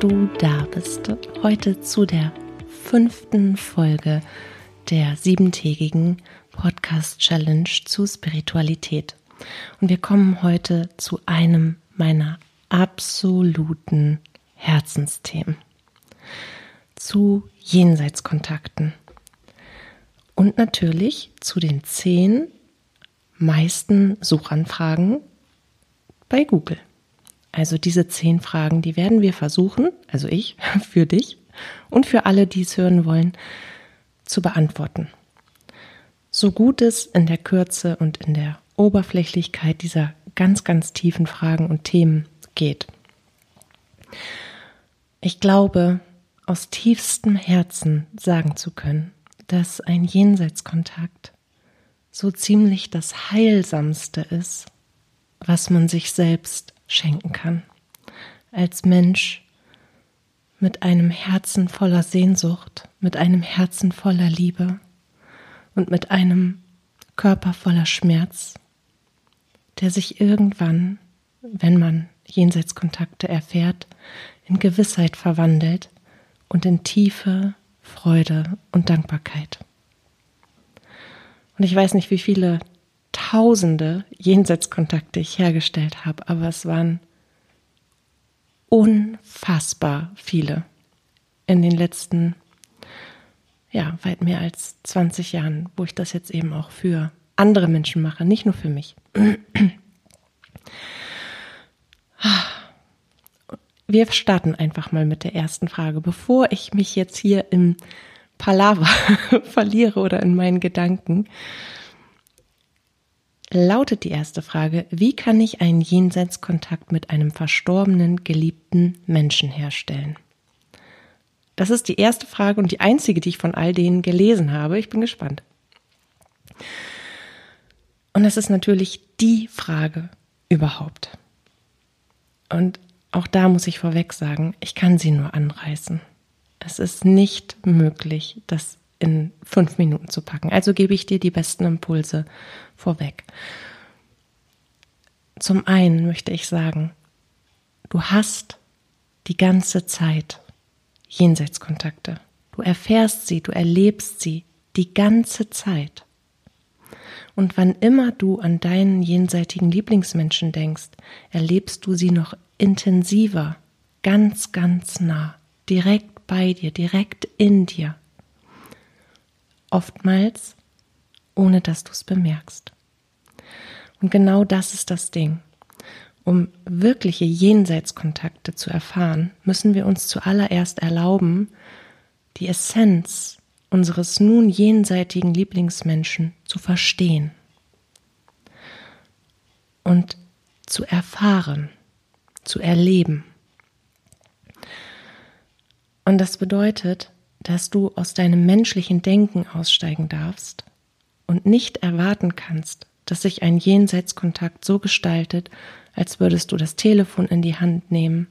du da bist. Heute zu der fünften Folge der siebentägigen Podcast Challenge zu Spiritualität. Und wir kommen heute zu einem meiner absoluten Herzensthemen. Zu Jenseitskontakten. Und natürlich zu den zehn meisten Suchanfragen bei Google. Also diese zehn Fragen, die werden wir versuchen, also ich, für dich und für alle, die es hören wollen, zu beantworten. So gut es in der Kürze und in der Oberflächlichkeit dieser ganz, ganz tiefen Fragen und Themen geht. Ich glaube, aus tiefstem Herzen sagen zu können, dass ein Jenseitskontakt so ziemlich das Heilsamste ist, was man sich selbst schenken kann. Als Mensch mit einem Herzen voller Sehnsucht, mit einem Herzen voller Liebe und mit einem Körper voller Schmerz, der sich irgendwann, wenn man Jenseitskontakte erfährt, in Gewissheit verwandelt und in tiefe Freude und Dankbarkeit. Und ich weiß nicht, wie viele tausende Jenseitskontakte ich hergestellt habe, aber es waren unfassbar viele in den letzten, ja, weit mehr als 20 Jahren, wo ich das jetzt eben auch für andere Menschen mache, nicht nur für mich. Wir starten einfach mal mit der ersten Frage, bevor ich mich jetzt hier im Palaver verliere oder in meinen Gedanken lautet die erste Frage, wie kann ich einen Jenseitskontakt mit einem verstorbenen, geliebten Menschen herstellen? Das ist die erste Frage und die einzige, die ich von all denen gelesen habe. Ich bin gespannt. Und das ist natürlich die Frage überhaupt. Und auch da muss ich vorweg sagen, ich kann sie nur anreißen. Es ist nicht möglich, das in fünf Minuten zu packen. Also gebe ich dir die besten Impulse vorweg. Zum einen möchte ich sagen, du hast die ganze Zeit Jenseitskontakte. Du erfährst sie, du erlebst sie die ganze Zeit. Und wann immer du an deinen jenseitigen Lieblingsmenschen denkst, erlebst du sie noch intensiver, ganz, ganz nah, direkt bei dir, direkt in dir oftmals ohne dass du es bemerkst. Und genau das ist das Ding. Um wirkliche Jenseitskontakte zu erfahren, müssen wir uns zuallererst erlauben, die Essenz unseres nun jenseitigen Lieblingsmenschen zu verstehen und zu erfahren, zu erleben. Und das bedeutet, dass du aus deinem menschlichen Denken aussteigen darfst und nicht erwarten kannst, dass sich ein Jenseitskontakt so gestaltet, als würdest du das Telefon in die Hand nehmen,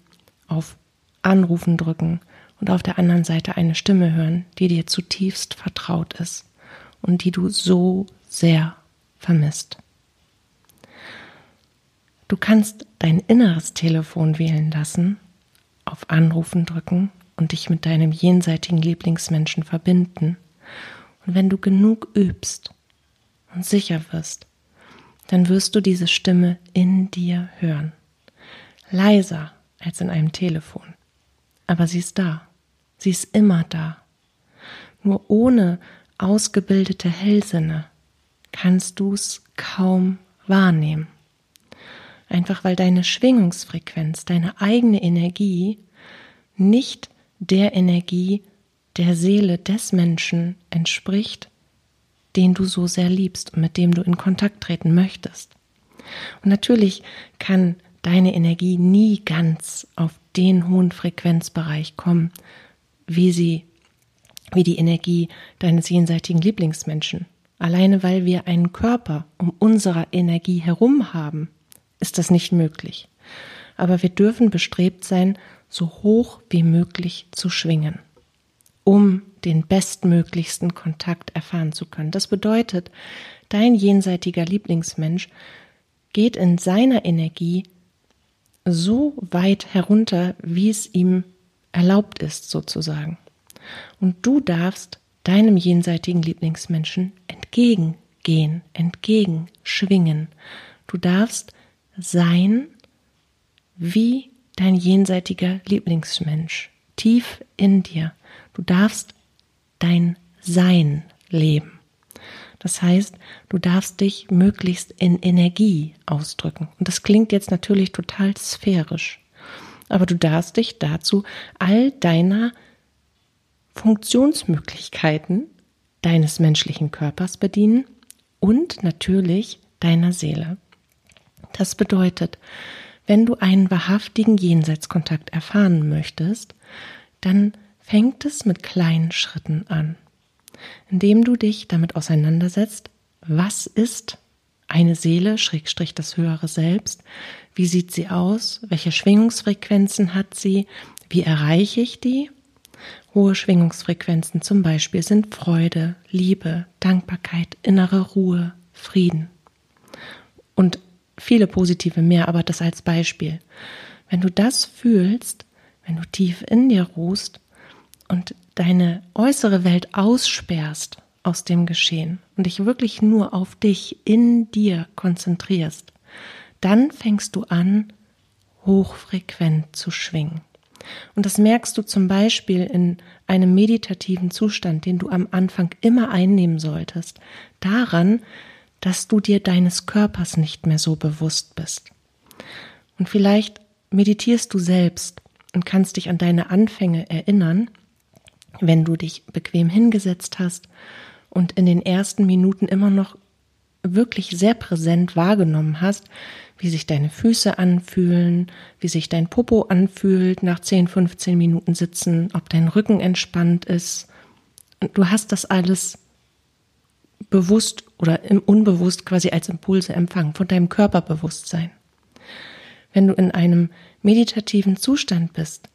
auf Anrufen drücken und auf der anderen Seite eine Stimme hören, die dir zutiefst vertraut ist und die du so sehr vermisst. Du kannst dein inneres Telefon wählen lassen, auf Anrufen drücken und dich mit deinem jenseitigen Lieblingsmenschen verbinden. Und wenn du genug übst und sicher wirst, dann wirst du diese Stimme in dir hören. Leiser als in einem Telefon. Aber sie ist da. Sie ist immer da. Nur ohne ausgebildete Hellsinne kannst du es kaum wahrnehmen. Einfach weil deine Schwingungsfrequenz, deine eigene Energie nicht der Energie der Seele des Menschen entspricht, den du so sehr liebst und mit dem du in Kontakt treten möchtest. Und natürlich kann deine Energie nie ganz auf den hohen Frequenzbereich kommen, wie sie, wie die Energie deines jenseitigen Lieblingsmenschen. Alleine weil wir einen Körper um unserer Energie herum haben, ist das nicht möglich. Aber wir dürfen bestrebt sein, so hoch wie möglich zu schwingen, um den bestmöglichsten Kontakt erfahren zu können. Das bedeutet, dein jenseitiger Lieblingsmensch geht in seiner Energie so weit herunter, wie es ihm erlaubt ist sozusagen. Und du darfst deinem jenseitigen Lieblingsmenschen entgegengehen, entgegenschwingen. Du darfst sein wie dein jenseitiger Lieblingsmensch, tief in dir. Du darfst dein Sein leben. Das heißt, du darfst dich möglichst in Energie ausdrücken. Und das klingt jetzt natürlich total sphärisch. Aber du darfst dich dazu all deiner Funktionsmöglichkeiten deines menschlichen Körpers bedienen und natürlich deiner Seele. Das bedeutet, wenn du einen wahrhaftigen Jenseitskontakt erfahren möchtest, dann fängt es mit kleinen Schritten an, indem du dich damit auseinandersetzt, was ist eine Seele, Schrägstrich das höhere Selbst, wie sieht sie aus, welche Schwingungsfrequenzen hat sie, wie erreiche ich die? Hohe Schwingungsfrequenzen zum Beispiel sind Freude, Liebe, Dankbarkeit, innere Ruhe, Frieden. Und viele positive mehr, aber das als Beispiel. Wenn du das fühlst, wenn du tief in dir ruhst und deine äußere Welt aussperrst aus dem Geschehen und dich wirklich nur auf dich in dir konzentrierst, dann fängst du an, hochfrequent zu schwingen. Und das merkst du zum Beispiel in einem meditativen Zustand, den du am Anfang immer einnehmen solltest, daran, dass du dir deines Körpers nicht mehr so bewusst bist. Und vielleicht meditierst du selbst und kannst dich an deine Anfänge erinnern, wenn du dich bequem hingesetzt hast und in den ersten Minuten immer noch wirklich sehr präsent wahrgenommen hast, wie sich deine Füße anfühlen, wie sich dein Popo anfühlt nach 10, 15 Minuten Sitzen, ob dein Rücken entspannt ist. Und du hast das alles bewusst oder im unbewusst quasi als Impulse empfangen von deinem Körperbewusstsein. Wenn du in einem meditativen Zustand bist,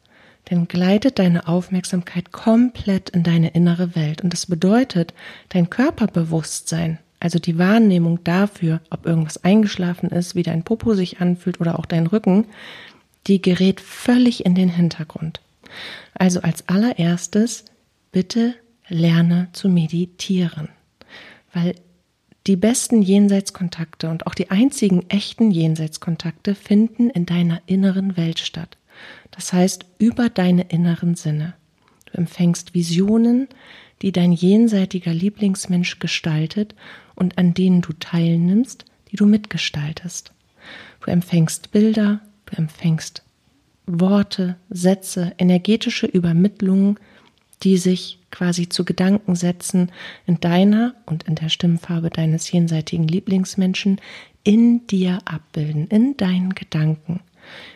dann gleitet deine Aufmerksamkeit komplett in deine innere Welt. Und das bedeutet, dein Körperbewusstsein, also die Wahrnehmung dafür, ob irgendwas eingeschlafen ist, wie dein Popo sich anfühlt oder auch dein Rücken, die gerät völlig in den Hintergrund. Also als allererstes, bitte lerne zu meditieren weil die besten Jenseitskontakte und auch die einzigen echten Jenseitskontakte finden in deiner inneren Welt statt. Das heißt, über deine inneren Sinne. Du empfängst Visionen, die dein jenseitiger Lieblingsmensch gestaltet und an denen du teilnimmst, die du mitgestaltest. Du empfängst Bilder, du empfängst Worte, Sätze, energetische Übermittlungen, die sich quasi zu Gedanken setzen in deiner und in der Stimmfarbe deines jenseitigen Lieblingsmenschen in dir abbilden, in deinen Gedanken.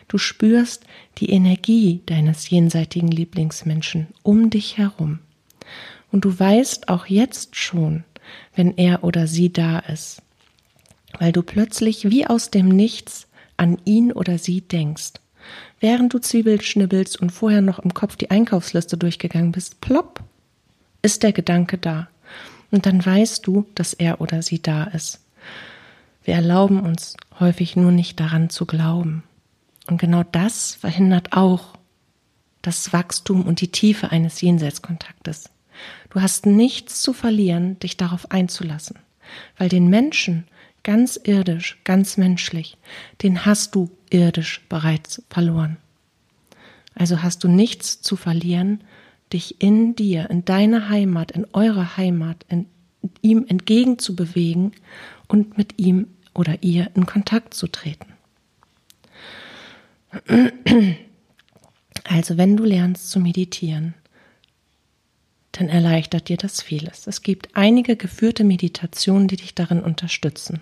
Du spürst die Energie deines jenseitigen Lieblingsmenschen um dich herum. Und du weißt auch jetzt schon, wenn er oder sie da ist, weil du plötzlich wie aus dem Nichts an ihn oder sie denkst. Während du Zwiebel schnibbelst und vorher noch im Kopf die Einkaufsliste durchgegangen bist, plopp, ist der Gedanke da. Und dann weißt du, dass er oder sie da ist. Wir erlauben uns häufig nur nicht daran zu glauben. Und genau das verhindert auch das Wachstum und die Tiefe eines Jenseitskontaktes. Du hast nichts zu verlieren, dich darauf einzulassen, weil den Menschen ganz irdisch, ganz menschlich, den hast du irdisch bereits verloren. Also hast du nichts zu verlieren, dich in dir, in deine Heimat, in eure Heimat, in ihm entgegenzubewegen und mit ihm oder ihr in Kontakt zu treten. Also wenn du lernst zu meditieren, dann erleichtert dir das vieles. Es gibt einige geführte Meditationen, die dich darin unterstützen,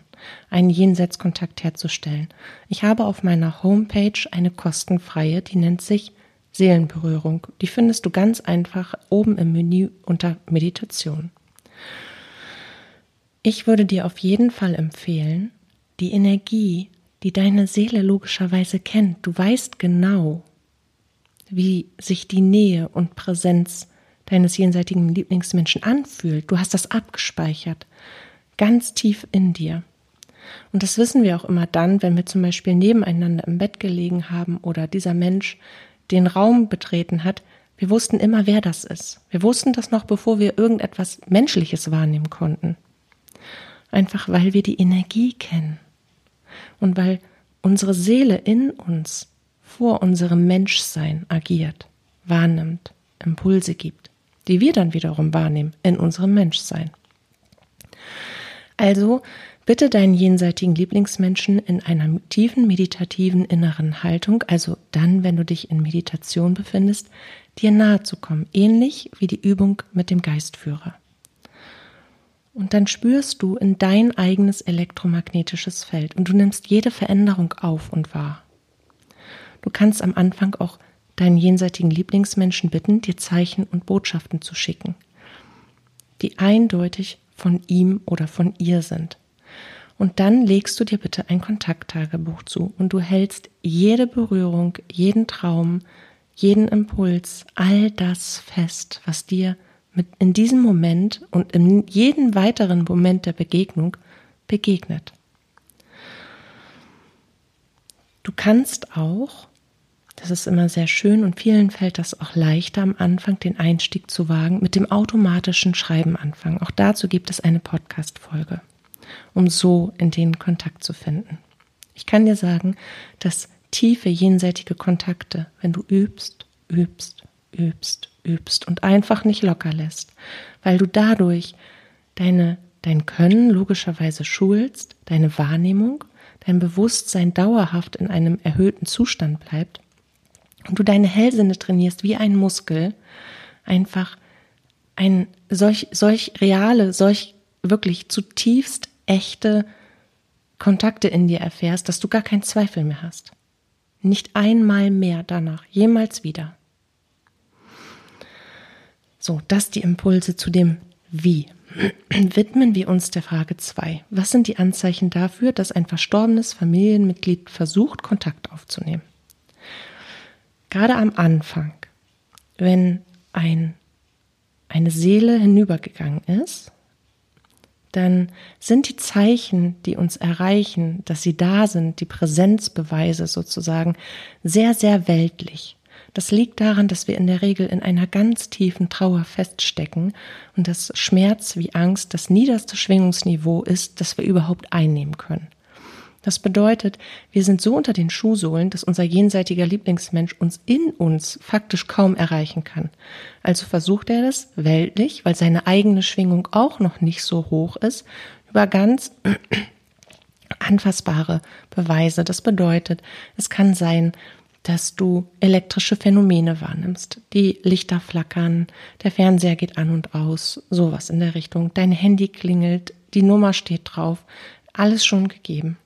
einen Jenseitskontakt herzustellen. Ich habe auf meiner Homepage eine kostenfreie, die nennt sich Seelenberührung. Die findest du ganz einfach oben im Menü unter Meditation. Ich würde dir auf jeden Fall empfehlen, die Energie, die deine Seele logischerweise kennt, du weißt genau, wie sich die Nähe und Präsenz deines jenseitigen Lieblingsmenschen anfühlt. Du hast das abgespeichert, ganz tief in dir. Und das wissen wir auch immer dann, wenn wir zum Beispiel nebeneinander im Bett gelegen haben oder dieser Mensch den Raum betreten hat, Wir wussten immer, wer das ist. Wir wussten das noch, bevor wir irgendetwas Menschliches wahrnehmen konnten. Einfach weil wir die Energie kennen und weil unsere Seele in uns vor unserem Menschsein agiert, wahrnimmt, Impulse gibt, die wir dann wiederum wahrnehmen in unserem Menschsein. Also bitte deinen jenseitigen Lieblingsmenschen in einer tiefen meditativen inneren Haltung, also dann, wenn du dich in Meditation befindest, dir nahe zu kommen, ähnlich wie die Übung mit dem Geistführer. Und dann spürst du in dein eigenes elektromagnetisches Feld und du nimmst jede Veränderung auf und wahr. Du kannst am Anfang auch deinen jenseitigen Lieblingsmenschen bitten, dir Zeichen und Botschaften zu schicken, die eindeutig von ihm oder von ihr sind. Und dann legst du dir bitte ein Kontakttagebuch zu und du hältst jede Berührung, jeden Traum, jeden Impuls, all das fest, was dir mit in diesem Moment und in jedem weiteren Moment der Begegnung begegnet. Du kannst auch, das ist immer sehr schön und vielen fällt das auch leichter am Anfang, den Einstieg zu wagen, mit dem automatischen Schreiben anfangen. Auch dazu gibt es eine Podcast-Folge, um so in den Kontakt zu finden. Ich kann dir sagen, dass tiefe jenseitige Kontakte, wenn du übst, übst, übst, übst und einfach nicht locker lässt, weil du dadurch deine, dein Können logischerweise schulst, deine Wahrnehmung, dein Bewusstsein dauerhaft in einem erhöhten Zustand bleibt du deine Hellsinne trainierst wie ein Muskel, einfach ein solch, solch reale, solch wirklich zutiefst echte Kontakte in dir erfährst, dass du gar keinen Zweifel mehr hast. Nicht einmal mehr danach, jemals wieder. So, das die Impulse zu dem Wie. Widmen wir uns der Frage 2. Was sind die Anzeichen dafür, dass ein verstorbenes Familienmitglied versucht, Kontakt aufzunehmen? Gerade am Anfang, wenn ein, eine Seele hinübergegangen ist, dann sind die Zeichen, die uns erreichen, dass sie da sind, die Präsenzbeweise sozusagen, sehr, sehr weltlich. Das liegt daran, dass wir in der Regel in einer ganz tiefen Trauer feststecken und dass Schmerz wie Angst das niederste Schwingungsniveau ist, das wir überhaupt einnehmen können. Das bedeutet, wir sind so unter den Schuhsohlen, dass unser jenseitiger Lieblingsmensch uns in uns faktisch kaum erreichen kann. Also versucht er es weltlich, weil seine eigene Schwingung auch noch nicht so hoch ist, über ganz anfassbare Beweise. Das bedeutet, es kann sein, dass du elektrische Phänomene wahrnimmst. Die Lichter flackern, der Fernseher geht an und aus, sowas in der Richtung. Dein Handy klingelt, die Nummer steht drauf, alles schon gegeben.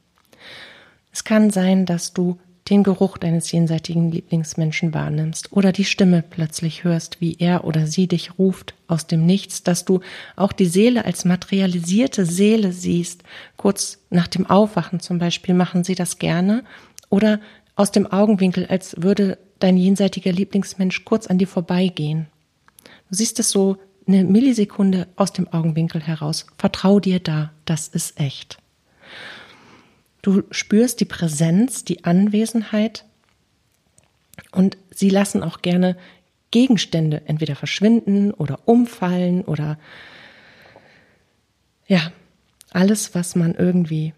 Es kann sein, dass du den Geruch deines jenseitigen Lieblingsmenschen wahrnimmst oder die Stimme plötzlich hörst, wie er oder sie dich ruft aus dem Nichts, dass du auch die Seele als materialisierte Seele siehst. Kurz nach dem Aufwachen zum Beispiel machen sie das gerne oder aus dem Augenwinkel, als würde dein jenseitiger Lieblingsmensch kurz an dir vorbeigehen. Du siehst es so eine Millisekunde aus dem Augenwinkel heraus. Vertrau dir da, das ist echt. Du spürst die Präsenz, die Anwesenheit und sie lassen auch gerne Gegenstände entweder verschwinden oder umfallen oder ja, alles, was man irgendwie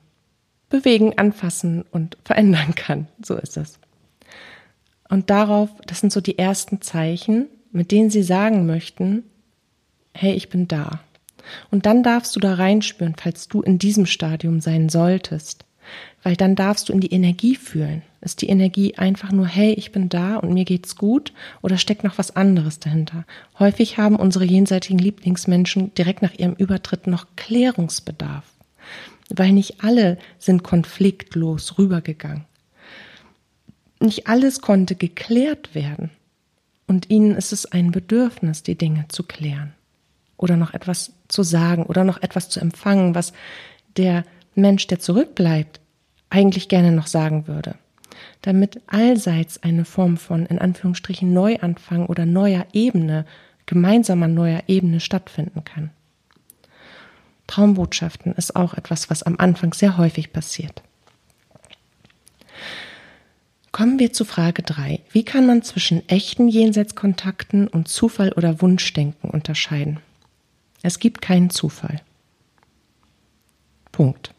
bewegen, anfassen und verändern kann. So ist es. Und darauf, das sind so die ersten Zeichen, mit denen sie sagen möchten, hey, ich bin da. Und dann darfst du da reinspüren, falls du in diesem Stadium sein solltest. Weil dann darfst du in die Energie fühlen. Ist die Energie einfach nur, hey, ich bin da und mir geht's gut oder steckt noch was anderes dahinter? Häufig haben unsere jenseitigen Lieblingsmenschen direkt nach ihrem Übertritt noch Klärungsbedarf weil nicht alle sind konfliktlos rübergegangen. Nicht alles konnte geklärt werden. Und ihnen ist es ein Bedürfnis, die Dinge zu klären oder noch etwas zu sagen oder noch etwas zu empfangen, was der Mensch, der zurückbleibt, eigentlich gerne noch sagen würde. Damit allseits eine Form von, in Anführungsstrichen, Neuanfang oder neuer Ebene, gemeinsamer neuer Ebene stattfinden kann. Traumbotschaften ist auch etwas, was am Anfang sehr häufig passiert. Kommen wir zu Frage drei: Wie kann man zwischen echten Jenseitskontakten und Zufall oder Wunschdenken unterscheiden? Es gibt keinen Zufall. Punkt.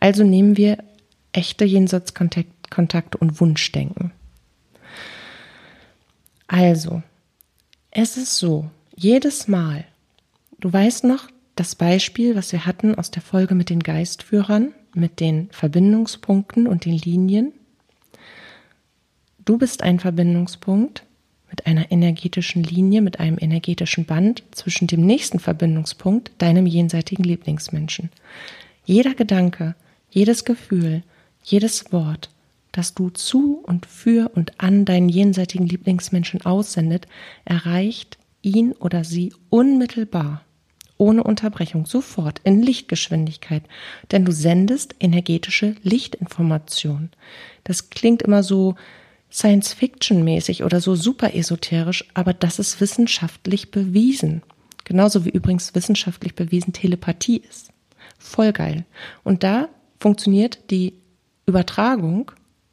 Also nehmen wir echte Jenseitskontakte und Wunschdenken. Also, es ist so, jedes Mal, du weißt noch, das Beispiel, was wir hatten aus der Folge mit den Geistführern, mit den Verbindungspunkten und den Linien. Du bist ein Verbindungspunkt mit einer energetischen Linie, mit einem energetischen Band zwischen dem nächsten Verbindungspunkt, deinem jenseitigen Lieblingsmenschen. Jeder Gedanke, jedes Gefühl, jedes Wort, das du zu und für und an deinen jenseitigen Lieblingsmenschen aussendet, erreicht ihn oder sie unmittelbar, ohne Unterbrechung, sofort in Lichtgeschwindigkeit, denn du sendest energetische Lichtinformation. Das klingt immer so Science-Fiction-mäßig oder so super esoterisch, aber das ist wissenschaftlich bewiesen. Genauso wie übrigens wissenschaftlich bewiesen Telepathie ist. Voll geil. Und da funktioniert die Übertragung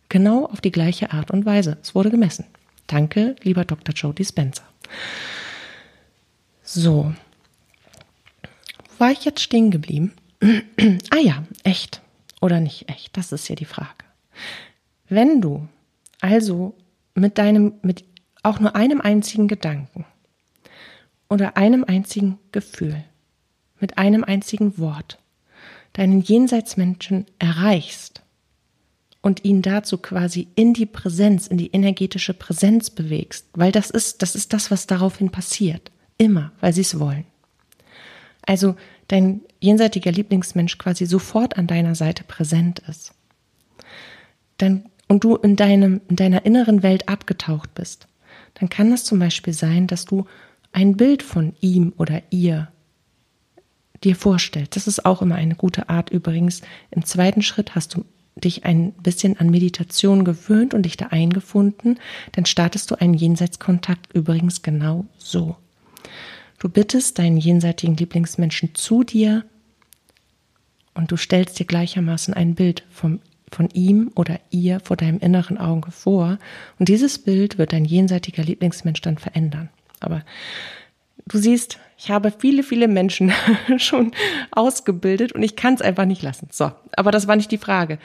genau auf die gleiche Art und Weise. Es wurde gemessen. Danke, lieber Dr. Joe Dispenza. So. Wo war ich jetzt stehen geblieben? ah ja, echt oder nicht echt, das ist ja die Frage. Wenn du also mit deinem, mit auch nur einem einzigen Gedanken oder einem einzigen Gefühl, mit einem einzigen Wort deinen Jenseitsmenschen erreichst und ihn dazu quasi in die Präsenz, in die energetische Präsenz bewegst, weil das ist, das ist das, was daraufhin passiert. Immer, weil sie es wollen. Also dein jenseitiger Lieblingsmensch quasi sofort an deiner Seite präsent ist. Dann und du in deinem, in deiner inneren Welt abgetaucht bist, dann kann das zum Beispiel sein, dass du ein Bild von ihm oder ihr dir vorstellst. Das ist auch immer eine gute Art übrigens. Im zweiten Schritt hast du dich ein bisschen an Meditation gewöhnt und dich da eingefunden, dann startest du einen Jenseitskontakt übrigens genau so. Du bittest deinen jenseitigen Lieblingsmenschen zu dir und du stellst dir gleichermaßen ein Bild vom von ihm oder ihr vor deinem inneren Auge vor und dieses Bild wird dein jenseitiger Lieblingsmensch dann verändern. Aber du siehst, ich habe viele, viele Menschen schon ausgebildet und ich kann es einfach nicht lassen. So, aber das war nicht die Frage.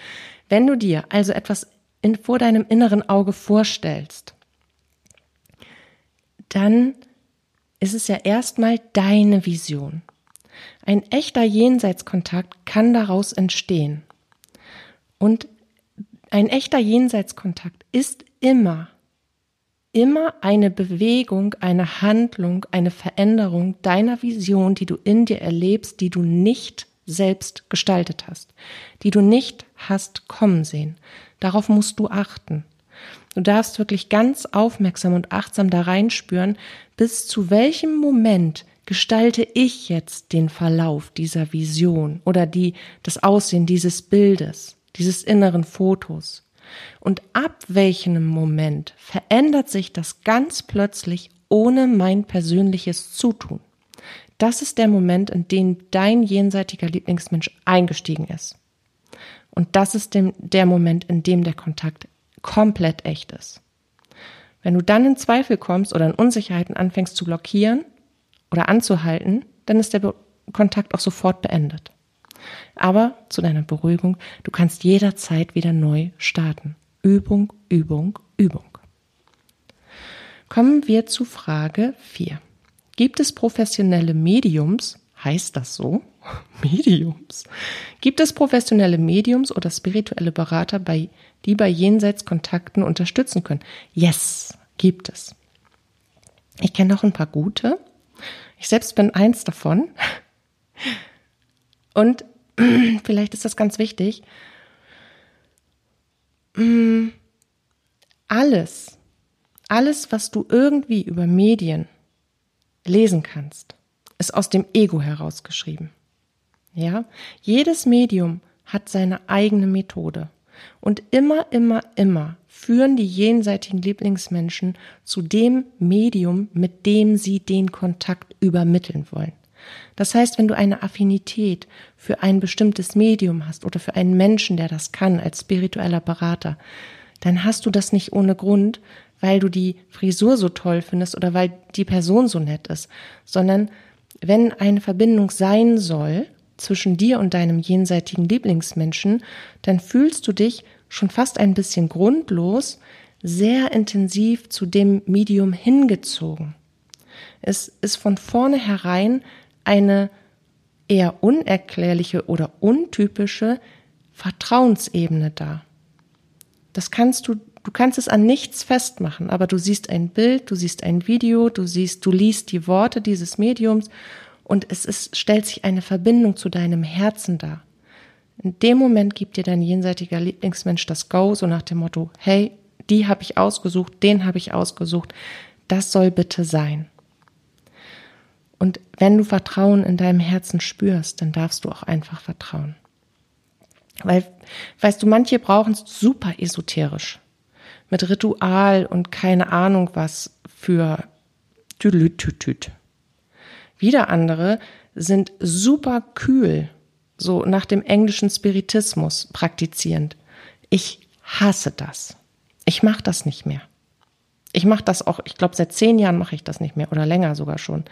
Wenn du dir also etwas in, vor deinem inneren Auge vorstellst, dann ist es ja erstmal deine Vision. Ein echter Jenseitskontakt kann daraus entstehen. Und ein echter Jenseitskontakt ist immer, immer eine Bewegung, eine Handlung, eine Veränderung deiner Vision, die du in dir erlebst, die du nicht selbst gestaltet hast, die du nicht hast kommen sehen. Darauf musst du achten. Du darfst wirklich ganz aufmerksam und achtsam da reinspüren, bis zu welchem Moment gestalte ich jetzt den Verlauf dieser Vision oder die, das Aussehen dieses Bildes dieses inneren Fotos. Und ab welchem Moment verändert sich das ganz plötzlich ohne mein persönliches Zutun? Das ist der Moment, in dem dein jenseitiger Lieblingsmensch eingestiegen ist. Und das ist dem, der Moment, in dem der Kontakt komplett echt ist. Wenn du dann in Zweifel kommst oder in Unsicherheiten anfängst zu blockieren oder anzuhalten, dann ist der Kontakt auch sofort beendet. Aber zu deiner Beruhigung, du kannst jederzeit wieder neu starten. Übung, Übung, Übung. Kommen wir zu Frage 4. Gibt es professionelle Mediums? Heißt das so? Mediums. Gibt es professionelle Mediums oder spirituelle Berater, bei, die bei Jenseitskontakten unterstützen können? Yes, gibt es. Ich kenne noch ein paar gute. Ich selbst bin eins davon. Und vielleicht ist das ganz wichtig. Mm, alles, alles, was du irgendwie über Medien lesen kannst, ist aus dem Ego herausgeschrieben. Ja, jedes Medium hat seine eigene Methode. Und immer, immer, immer führen die jenseitigen Lieblingsmenschen zu dem Medium, mit dem sie den Kontakt übermitteln wollen. Das heißt, wenn du eine Affinität für ein bestimmtes Medium hast oder für einen Menschen, der das kann, als spiritueller Berater, dann hast du das nicht ohne Grund, weil du die Frisur so toll findest oder weil die Person so nett ist, sondern wenn eine Verbindung sein soll zwischen dir und deinem jenseitigen Lieblingsmenschen, dann fühlst du dich schon fast ein bisschen grundlos sehr intensiv zu dem Medium hingezogen. Es ist von vornherein eine eher unerklärliche oder untypische Vertrauensebene da. Das kannst du, du kannst es an nichts festmachen, aber du siehst ein Bild, du siehst ein Video, du siehst, du liest die Worte dieses Mediums und es ist, stellt sich eine Verbindung zu deinem Herzen dar. In dem Moment gibt dir dein jenseitiger Lieblingsmensch das Go, so nach dem Motto, hey, die habe ich ausgesucht, den habe ich ausgesucht, das soll bitte sein. Und wenn du Vertrauen in deinem Herzen spürst, dann darfst du auch einfach vertrauen. Weil, weißt du, manche brauchen es super esoterisch. Mit Ritual und keine Ahnung was für Tüdelütütüt. Wieder andere sind super kühl, so nach dem englischen Spiritismus praktizierend. Ich hasse das. Ich mache das nicht mehr. Ich mache das auch, ich glaube, seit zehn Jahren mache ich das nicht mehr oder länger sogar schon.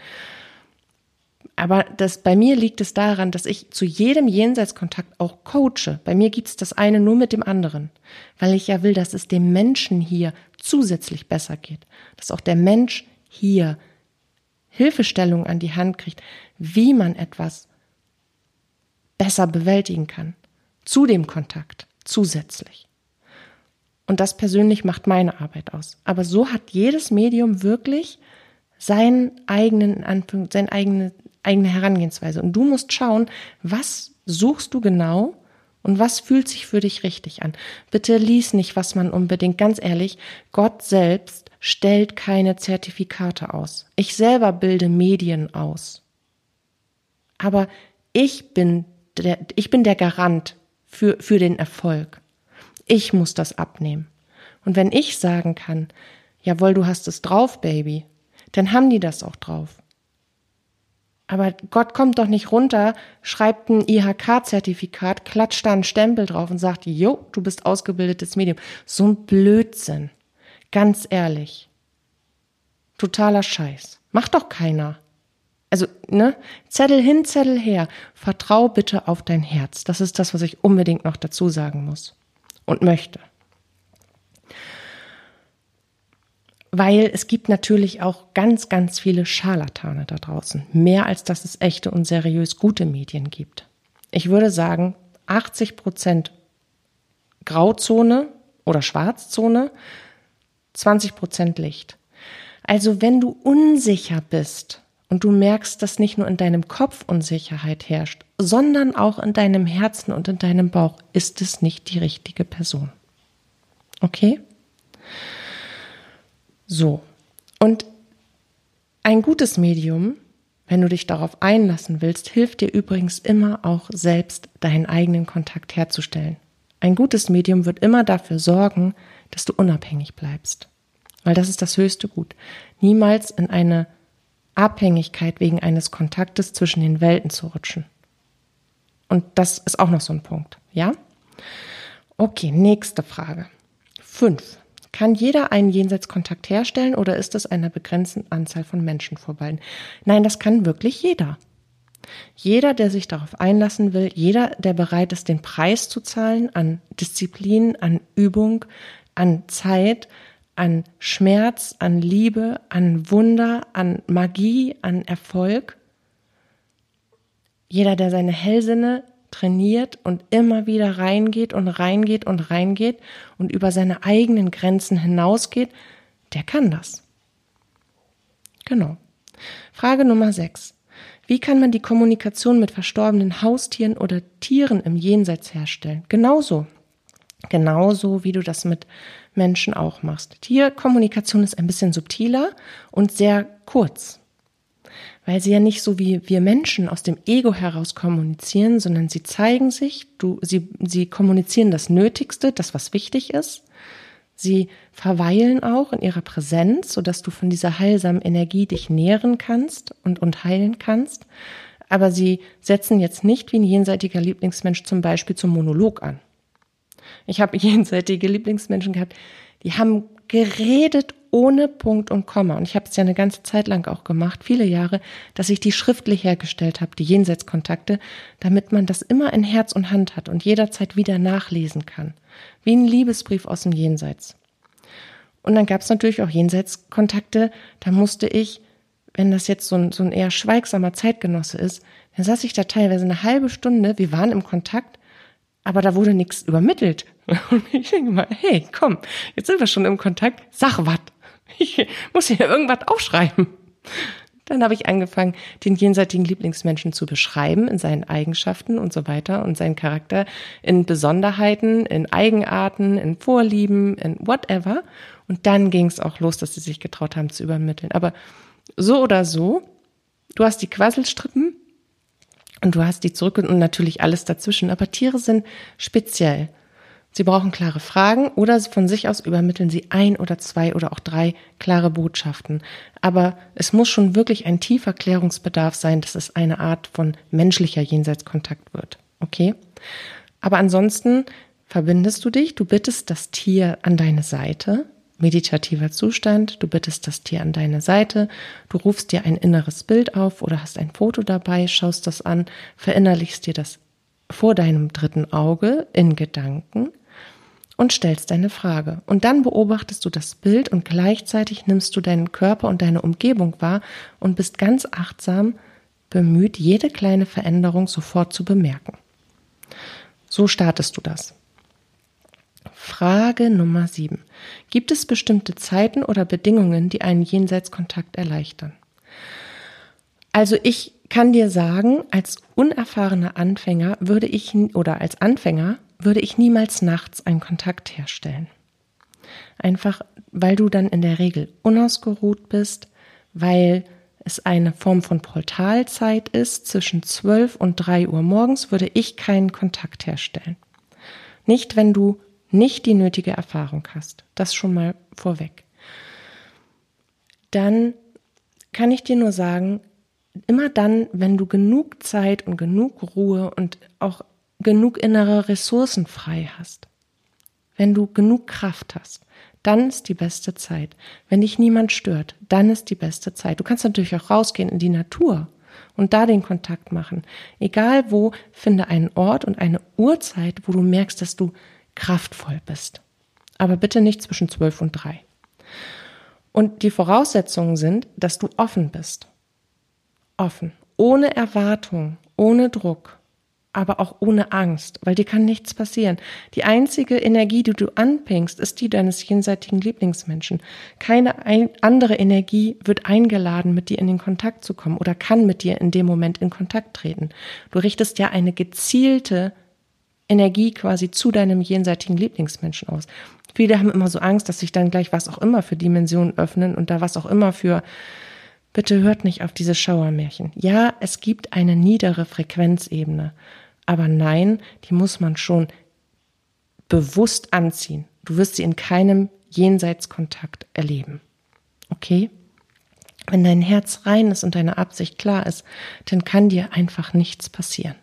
Aber das, bei mir liegt es daran, dass ich zu jedem Jenseitskontakt auch coache. Bei mir gibt es das eine nur mit dem anderen, weil ich ja will, dass es dem Menschen hier zusätzlich besser geht. Dass auch der Mensch hier Hilfestellung an die Hand kriegt, wie man etwas besser bewältigen kann. Zu dem Kontakt zusätzlich. Und das persönlich macht meine Arbeit aus. Aber so hat jedes Medium wirklich seinen eigenen, seine eigene eigene Herangehensweise. Und du musst schauen, was suchst du genau und was fühlt sich für dich richtig an. Bitte lies nicht, was man unbedingt, ganz ehrlich, Gott selbst stellt keine Zertifikate aus. Ich selber bilde Medien aus. Aber ich bin der, ich bin der Garant für, für den Erfolg. Ich muss das abnehmen. Und wenn ich sagen kann, jawohl, du hast es drauf, Baby, dann haben die das auch drauf. Aber Gott kommt doch nicht runter, schreibt ein IHK-Zertifikat, klatscht da einen Stempel drauf und sagt, jo, du bist ausgebildetes Medium. So ein Blödsinn. Ganz ehrlich. Totaler Scheiß. Macht doch keiner. Also, ne? Zettel hin, Zettel her. Vertrau bitte auf dein Herz. Das ist das, was ich unbedingt noch dazu sagen muss und möchte. Weil es gibt natürlich auch ganz, ganz viele Scharlatane da draußen. Mehr als dass es echte und seriös gute Medien gibt. Ich würde sagen, 80 Prozent Grauzone oder Schwarzzone, 20 Prozent Licht. Also wenn du unsicher bist und du merkst, dass nicht nur in deinem Kopf Unsicherheit herrscht, sondern auch in deinem Herzen und in deinem Bauch, ist es nicht die richtige Person. Okay? So. Und ein gutes Medium, wenn du dich darauf einlassen willst, hilft dir übrigens immer auch selbst deinen eigenen Kontakt herzustellen. Ein gutes Medium wird immer dafür sorgen, dass du unabhängig bleibst. Weil das ist das höchste Gut. Niemals in eine Abhängigkeit wegen eines Kontaktes zwischen den Welten zu rutschen. Und das ist auch noch so ein Punkt, ja? Okay, nächste Frage. Fünf. Kann jeder einen Jenseitskontakt herstellen oder ist es einer begrenzten Anzahl von Menschen vorbei? Nein, das kann wirklich jeder. Jeder, der sich darauf einlassen will, jeder, der bereit ist, den Preis zu zahlen an Disziplin, an Übung, an Zeit, an Schmerz, an Liebe, an Wunder, an Magie, an Erfolg. Jeder, der seine Hellsinne trainiert und immer wieder reingeht und reingeht und reingeht und über seine eigenen Grenzen hinausgeht, der kann das. Genau. Frage Nummer 6. Wie kann man die Kommunikation mit verstorbenen Haustieren oder Tieren im Jenseits herstellen? Genauso. Genauso wie du das mit Menschen auch machst. Tierkommunikation ist ein bisschen subtiler und sehr kurz weil sie ja nicht so wie wir Menschen aus dem Ego heraus kommunizieren, sondern sie zeigen sich, du, sie, sie kommunizieren das Nötigste, das, was wichtig ist. Sie verweilen auch in ihrer Präsenz, sodass du von dieser heilsamen Energie dich nähren kannst und, und heilen kannst. Aber sie setzen jetzt nicht wie ein jenseitiger Lieblingsmensch zum Beispiel zum Monolog an. Ich habe jenseitige Lieblingsmenschen gehabt, die haben geredet ohne Punkt und Komma. Und ich habe es ja eine ganze Zeit lang auch gemacht, viele Jahre, dass ich die schriftlich hergestellt habe, die Jenseitskontakte, damit man das immer in Herz und Hand hat und jederzeit wieder nachlesen kann. Wie ein Liebesbrief aus dem Jenseits. Und dann gab es natürlich auch Jenseitskontakte, da musste ich, wenn das jetzt so ein, so ein eher schweigsamer Zeitgenosse ist, dann saß ich da teilweise eine halbe Stunde, wir waren im Kontakt, aber da wurde nichts übermittelt. Und ich denke mal, hey, komm, jetzt sind wir schon im Kontakt, sag was. Ich muss hier irgendwas aufschreiben. Dann habe ich angefangen, den jenseitigen Lieblingsmenschen zu beschreiben in seinen Eigenschaften und so weiter und seinen Charakter in Besonderheiten, in Eigenarten, in Vorlieben, in whatever. Und dann ging es auch los, dass sie sich getraut haben zu übermitteln. Aber so oder so, du hast die Quasselstrippen und du hast die zurück und natürlich alles dazwischen. Aber Tiere sind speziell. Sie brauchen klare Fragen oder von sich aus übermitteln Sie ein oder zwei oder auch drei klare Botschaften. Aber es muss schon wirklich ein tiefer Klärungsbedarf sein, dass es eine Art von menschlicher Jenseitskontakt wird. Okay? Aber ansonsten verbindest du dich, du bittest das Tier an deine Seite, meditativer Zustand, du bittest das Tier an deine Seite, du rufst dir ein inneres Bild auf oder hast ein Foto dabei, schaust das an, verinnerlichst dir das vor deinem dritten Auge in Gedanken und stellst deine Frage. Und dann beobachtest du das Bild und gleichzeitig nimmst du deinen Körper und deine Umgebung wahr und bist ganz achtsam bemüht, jede kleine Veränderung sofort zu bemerken. So startest du das. Frage Nummer 7. Gibt es bestimmte Zeiten oder Bedingungen, die einen Jenseitskontakt erleichtern? Also ich kann dir sagen, als unerfahrener Anfänger würde ich oder als Anfänger würde ich niemals nachts einen Kontakt herstellen. Einfach, weil du dann in der Regel unausgeruht bist, weil es eine Form von Portalzeit ist, zwischen 12 und 3 Uhr morgens würde ich keinen Kontakt herstellen. Nicht, wenn du nicht die nötige Erfahrung hast. Das schon mal vorweg. Dann kann ich dir nur sagen, immer dann, wenn du genug Zeit und genug Ruhe und auch genug innere Ressourcen frei hast, wenn du genug Kraft hast, dann ist die beste Zeit. Wenn dich niemand stört, dann ist die beste Zeit. Du kannst natürlich auch rausgehen in die Natur und da den Kontakt machen. Egal wo, finde einen Ort und eine Uhrzeit, wo du merkst, dass du kraftvoll bist. Aber bitte nicht zwischen zwölf und drei. Und die Voraussetzungen sind, dass du offen bist. Offen. Ohne Erwartung, ohne Druck aber auch ohne Angst, weil dir kann nichts passieren. Die einzige Energie, die du anpingst, ist die deines jenseitigen Lieblingsmenschen. Keine ein, andere Energie wird eingeladen, mit dir in den Kontakt zu kommen oder kann mit dir in dem Moment in Kontakt treten. Du richtest ja eine gezielte Energie quasi zu deinem jenseitigen Lieblingsmenschen aus. Viele haben immer so Angst, dass sich dann gleich was auch immer für Dimensionen öffnen und da was auch immer für Bitte hört nicht auf diese Schauermärchen. Ja, es gibt eine niedere Frequenzebene, aber nein, die muss man schon bewusst anziehen. Du wirst sie in keinem Jenseitskontakt erleben. Okay? Wenn dein Herz rein ist und deine Absicht klar ist, dann kann dir einfach nichts passieren.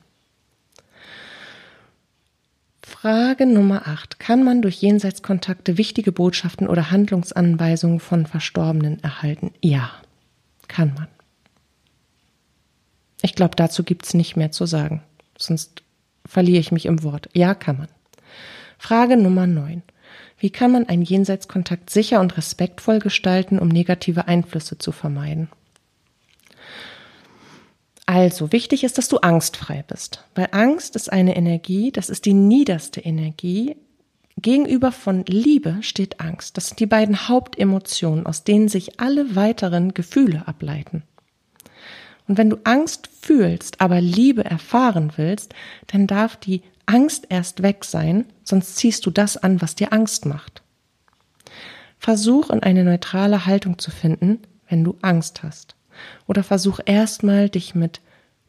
Frage Nummer 8. Kann man durch Jenseitskontakte wichtige Botschaften oder Handlungsanweisungen von Verstorbenen erhalten? Ja. Kann man. Ich glaube, dazu gibt es nicht mehr zu sagen. Sonst verliere ich mich im Wort. Ja, kann man. Frage Nummer 9. Wie kann man einen Jenseitskontakt sicher und respektvoll gestalten, um negative Einflüsse zu vermeiden? Also, wichtig ist, dass du angstfrei bist, weil Angst ist eine Energie, das ist die niederste Energie, Gegenüber von Liebe steht Angst. Das sind die beiden Hauptemotionen, aus denen sich alle weiteren Gefühle ableiten. Und wenn du Angst fühlst, aber Liebe erfahren willst, dann darf die Angst erst weg sein, sonst ziehst du das an, was dir Angst macht. Versuch in eine neutrale Haltung zu finden, wenn du Angst hast. Oder versuch erstmal, dich mit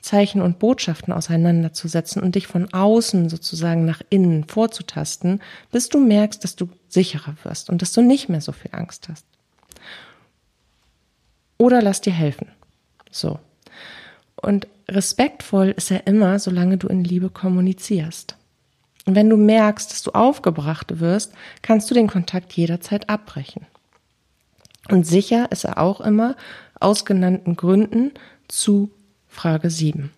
Zeichen und Botschaften auseinanderzusetzen und dich von außen sozusagen nach innen vorzutasten, bis du merkst, dass du sicherer wirst und dass du nicht mehr so viel Angst hast. Oder lass dir helfen. So. Und respektvoll ist er immer, solange du in Liebe kommunizierst. Und wenn du merkst, dass du aufgebracht wirst, kannst du den Kontakt jederzeit abbrechen. Und sicher ist er auch immer aus genannten Gründen zu Frage 7.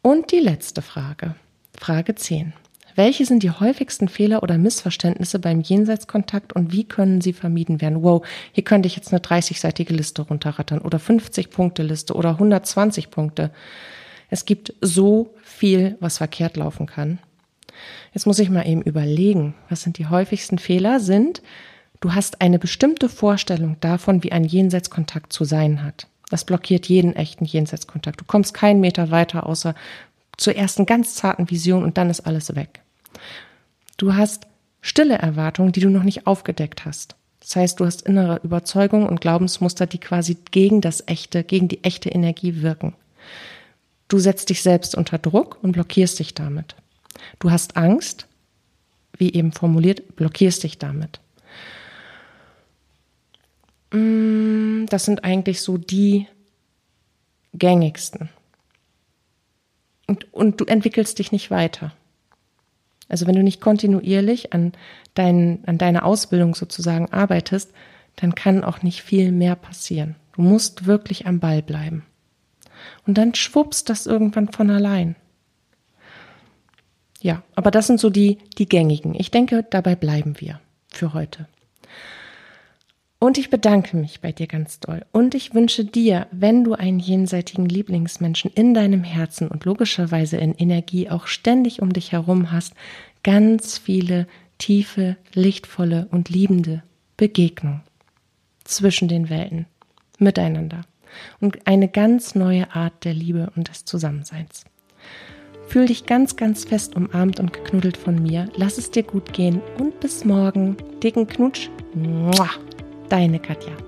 Und die letzte Frage, Frage 10. Welche sind die häufigsten Fehler oder Missverständnisse beim Jenseitskontakt und wie können sie vermieden werden? Wow, hier könnte ich jetzt eine 30-seitige Liste runterrattern oder 50-Punkte-Liste oder 120 Punkte. Es gibt so viel, was verkehrt laufen kann. Jetzt muss ich mal eben überlegen, was sind die häufigsten Fehler? Sind, du hast eine bestimmte Vorstellung davon, wie ein Jenseitskontakt zu sein hat. Das blockiert jeden echten Jenseitskontakt. Du kommst keinen Meter weiter, außer zur ersten ganz zarten Vision und dann ist alles weg. Du hast stille Erwartungen, die du noch nicht aufgedeckt hast. Das heißt, du hast innere Überzeugungen und Glaubensmuster, die quasi gegen das echte, gegen die echte Energie wirken. Du setzt dich selbst unter Druck und blockierst dich damit. Du hast Angst, wie eben formuliert, blockierst dich damit. Mm, das sind eigentlich so die gängigsten. Und, und du entwickelst dich nicht weiter. Also wenn du nicht kontinuierlich an, dein, an deiner Ausbildung sozusagen arbeitest, dann kann auch nicht viel mehr passieren. Du musst wirklich am Ball bleiben. Und dann schwuppst das irgendwann von allein. Ja, aber das sind so die, die gängigen. Ich denke, dabei bleiben wir für heute. Und ich bedanke mich bei dir ganz doll. Und ich wünsche dir, wenn du einen jenseitigen Lieblingsmenschen in deinem Herzen und logischerweise in Energie auch ständig um dich herum hast, ganz viele tiefe, lichtvolle und liebende Begegnungen zwischen den Welten, miteinander und eine ganz neue Art der Liebe und des Zusammenseins. Fühl dich ganz, ganz fest umarmt und geknuddelt von mir. Lass es dir gut gehen und bis morgen. Dicken Knutsch. Deine Katja.